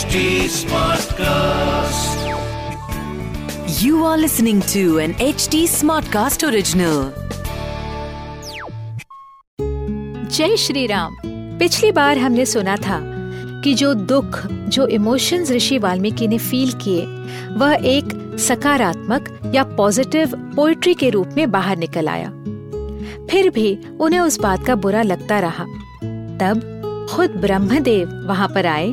HD Smartcast. You are listening to an HD Smartcast original. जय श्री राम पिछली बार हमने सुना था कि जो दुख जो इमोशंस ऋषि वाल्मीकि ने फील किए वह एक सकारात्मक या पॉजिटिव पोइट्री के रूप में बाहर निकल आया फिर भी उन्हें उस बात का बुरा लगता रहा तब खुद ब्रह्मदेव वहाँ पर आए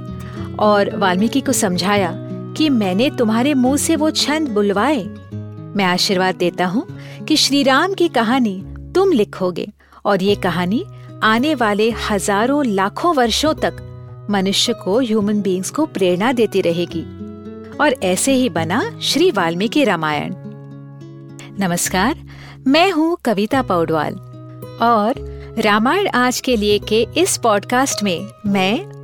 और वाल्मीकि को समझाया कि मैंने तुम्हारे मुँह से वो छंद बुलवाए। मैं आशीर्वाद देता हूँ कि श्री राम की कहानी तुम लिखोगे और ये कहानी आने वाले हज़ारों लाखों वर्षों तक मनुष्य को ह्यूमन बीइंग्स को प्रेरणा देती रहेगी। और ऐसे ही बना श्री वाल्मीकि रामायण। नमस्कार, मैं हूँ कविता पौडवाल। और रामायण आज के लिए के इस पॉडकास्ट में मैं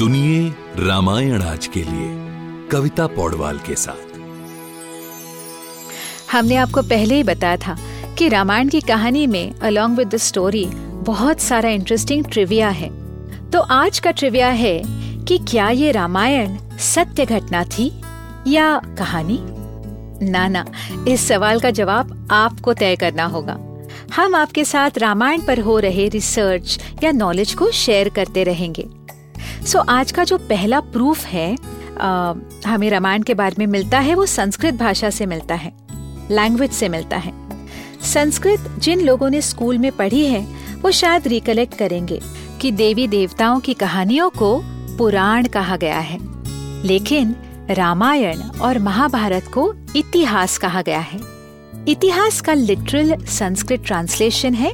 सुनिए रामायण आज के लिए, कविता पौडवाल के साथ। हमने आपको पहले ही बताया था कि रामायण की कहानी में अलोंग विद द स्टोरी बहुत सारा इंटरेस्टिंग ट्रिविया है। तो आज का ट्रिविया है कि क्या ये रामायण सत्य घटना थी या कहानी? ना ना, इस सवाल का जवाब आपको तय करना होगा। हम आपके साथ रामायण पर हो रहे रिसर्च या नॉलेज को शेयर करते रहेंगे। सो so, आज का जो पहला प्रूफ है आ, हमें रामायण के बारे में मिलता है वो संस्कृत भाषा से मिलता है लैंग्वेज से मिलता है। संस्कृत जिन लोगों ने स्कूल में पढ़ी है वो शायद रिकलेक्ट करेंगे कि देवी देवताओं की कहानियों को पुराण कहा गया है लेकिन रामायण और महाभारत को इतिहास कहा गया है। इतिहास का लिटरल संस्कृत ट्रांसलेशन है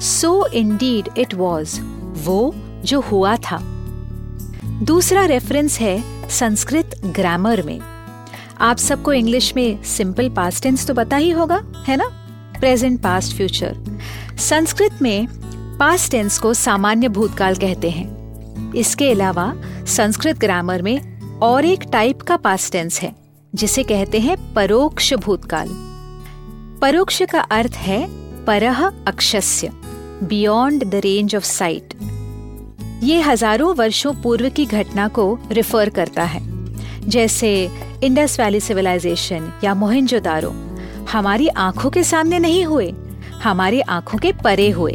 सो इंडीड इट वॉज़ वो जो हुआ था। दूसरा रेफरेंस है संस्कृत ग्रामर में। आप सबको इंग्लिश में सिंपल पास्ट टेंस तो पता ही होगा, है ना? प्रेजेंट पास्ट फ्यूचर संस्कृत में पास्ट टेंस को सामान्य भूतकाल कहते हैं। इसके अलावा संस्कृत ग्रामर में और एक टाइप का पास्ट टेंस है, जिसे कहते हैं परोक्ष भूतकाल। परोक्ष का अर्थ है परह अक्षस्य beyond the range of sight ये हज़ारों वर्षों पूर्व की घटना को रिफर करता है। जैसे इंडस वैली सिविलाइजेशन या मोहिंजोदारो, हमारी आँखों के सामने नहीं हुए, हमारी आँखों के परे हुए।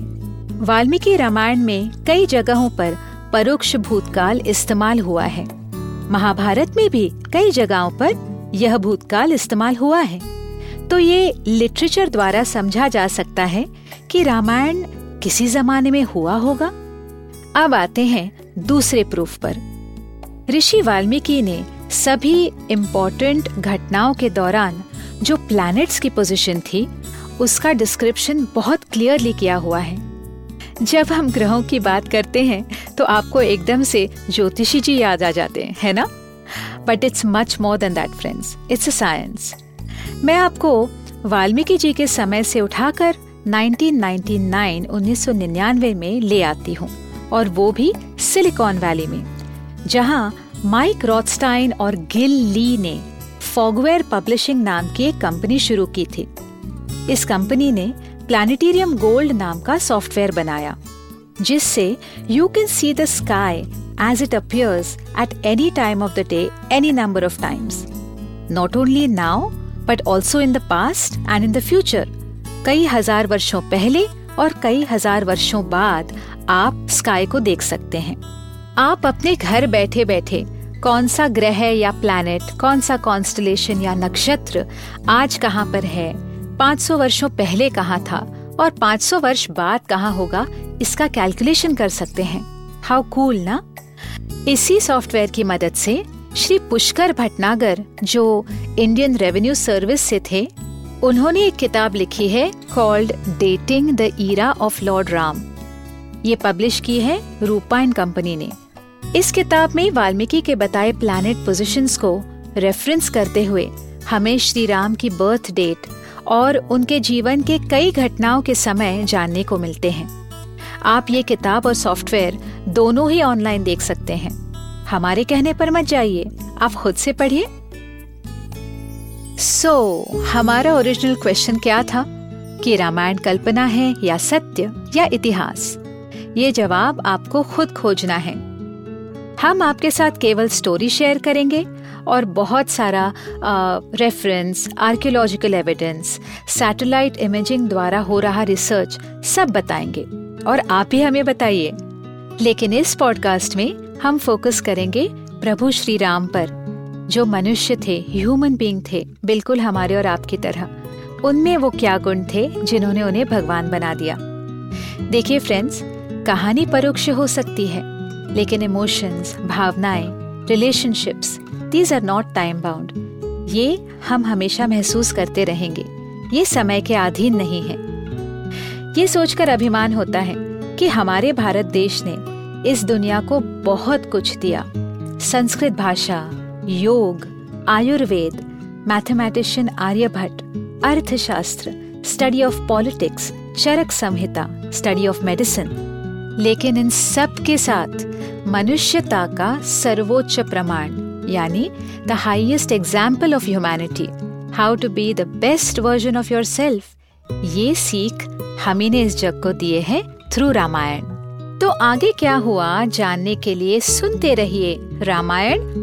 वाल्मीकि रामायण में कई जगहों पर परोक्ष भूतकाल इस्तेमाल हुआ है। महाभारत में भी कई जगहों पर यह भूतकाल इस्तेमाल हुआ है। तो ये लिटरेचर द्वारा समझा जा सकता है कि रामायण किसी जमाने में हुआ होगा? अब आते हैं दूसरे प्रूफ पर। ऋषि वाल्मीकि ने सभी इम्पोर्टेंट घटनाओं के दौरान जो प्लैनेट्स की पोजीशन थी, उसका डिस्क्रिप्शन बहुत क्लियरली किया हुआ है। जब हम ग्रहों की बात करते हैं तो आपको एकदम से ज्योतिषी जी याद आ जाते हैं, है ना? But it's much more than that friends it's a science मैं आपको वाल्मीकि जी के समय से उठाकर 1999 1999 में ले आती हूँ। और वो भी सिलिकॉन वैली में, जहाँ माइक रॉथस्टाइन और गिल ली ने फॉगवेयर पब्लिशिंग नाम की एक कंपनी शुरू की थी। इस कंपनी ने प्लानिटेरियम गोल्ड नाम का सॉफ्टवेयर बनाया, जिससे you can see the sky as it appears at any time of the day any number of times not only now but also in the past and in the future कई हज़ार वर्षों पहले और कई हज़ार वर्षों बाद आप स्काई को देख सकते हैं। आप अपने घर बैठे बैठे कौन सा ग्रह या प्लैनेट कौन सा कॉन्स्टलेशन या नक्षत्र आज कहाँ पर है 500 वर्षों पहले कहाँ था और 500 वर्ष बाद कहाँ होगा, इसका कैलकुलेशन कर सकते हैं। हाउ कूल ना? इसी सॉफ्टवेयर की मदद से श्री पुष्कर भटनागर, जो इंडियन रेवेन्यू सर्विस से थे उन्होंने एक किताब लिखी है called dating the era of lord Ram ये पब्लिश की है रूपा एंड कंपनी ने। इस किताब में वाल्मीकि के बताए प्लैनेट पोजीशंस को रेफरेंस करते हुए हमें श्री राम की बर्थ डेट और उनके जीवन के कई घटनाओं के समय जानने को मिलते हैं। आप ये किताब और सॉफ्टवेयर दोनों ही ऑनलाइन देख सकते हैं। हमारे कहने पर मत जाइए। आप खुद से पढ़िए। सो so, हमारा ओरिजिनल क्वेश्चन क्या था? कि रामायण कल्पना है या सत्य या इतिहास? ये जवाब आपको खुद खोजना है। हम आपके साथ केवल स्टोरी शेयर करेंगे और बहुत सारा reference archaeological evidence satellite imaging द्वारा हो रहा रिसर्च सब बताएँगे। और आप ही हमें बताइए। लेकिन इस पॉडकास्ट में हम फोकस करेंगे प्रभु श्री राम पर। जो मनुष्य थे ह्यूमन बीइंग थे, बिल्कुल हमारे और आपकी तरह। उनमें वो क्या गुण थे, जिन्होंने उन्हें भगवान बना दिया? देखिए फ्रेंड्स कहानी परोक्ष हो सकती है, लेकिन इमोशंस भावनाएँ relationships these are not time bound ये हम हमेशा महसूस करते रहेंगे। ये समय के अधीन नहीं है। ये सोचकर अभिमान होता है कि हमारे भारत देश ने इस दुनिया को बहुत कुछ दिया। संस्कृत भाषा योग, Ayurveda mathematician Aryabhatta Arthashastra study of politics Charaka Samhita study of medicine लेकिन इन सब के साथ मनुष्यता का सर्वोच्च प्रमाण, यानी the highest example of humanity how to be the best version of your self ये सीख हमी ने इस जग को दिए हैं थ्रू रामायण। तो आगे क्या हुआ, जानने के लिए सुनते रहिए रामायण